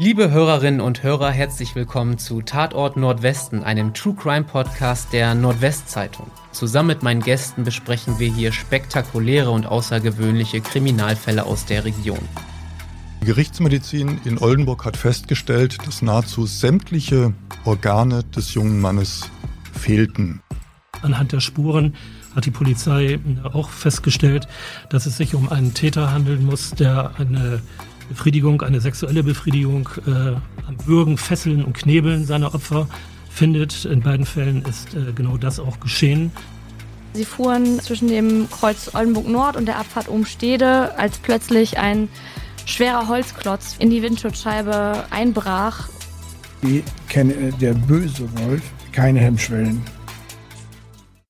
Liebe Hörerinnen und Hörer, herzlich willkommen zu Tatort Nordwesten, einem True Crime Podcast der Nordwestzeitung. Zusammen mit meinen Gästen besprechen wir hier spektakuläre und außergewöhnliche Kriminalfälle aus der Region. Die Gerichtsmedizin in Oldenburg hat festgestellt, dass nahezu sämtliche Organe des jungen Mannes fehlten. Anhand der Spuren hat die Polizei auch festgestellt, dass es sich um einen Täter handeln muss, der eine Befriedigung, eine sexuelle Befriedigung äh, am Würgen, Fesseln und Knebeln seiner Opfer findet. In beiden Fällen ist äh, genau das auch geschehen. Sie fuhren zwischen dem Kreuz Oldenburg Nord und der Abfahrt Umstede, als plötzlich ein schwerer Holzklotz in die Windschutzscheibe einbrach. Wie kenne der böse Wolf keine Hemmschwellen.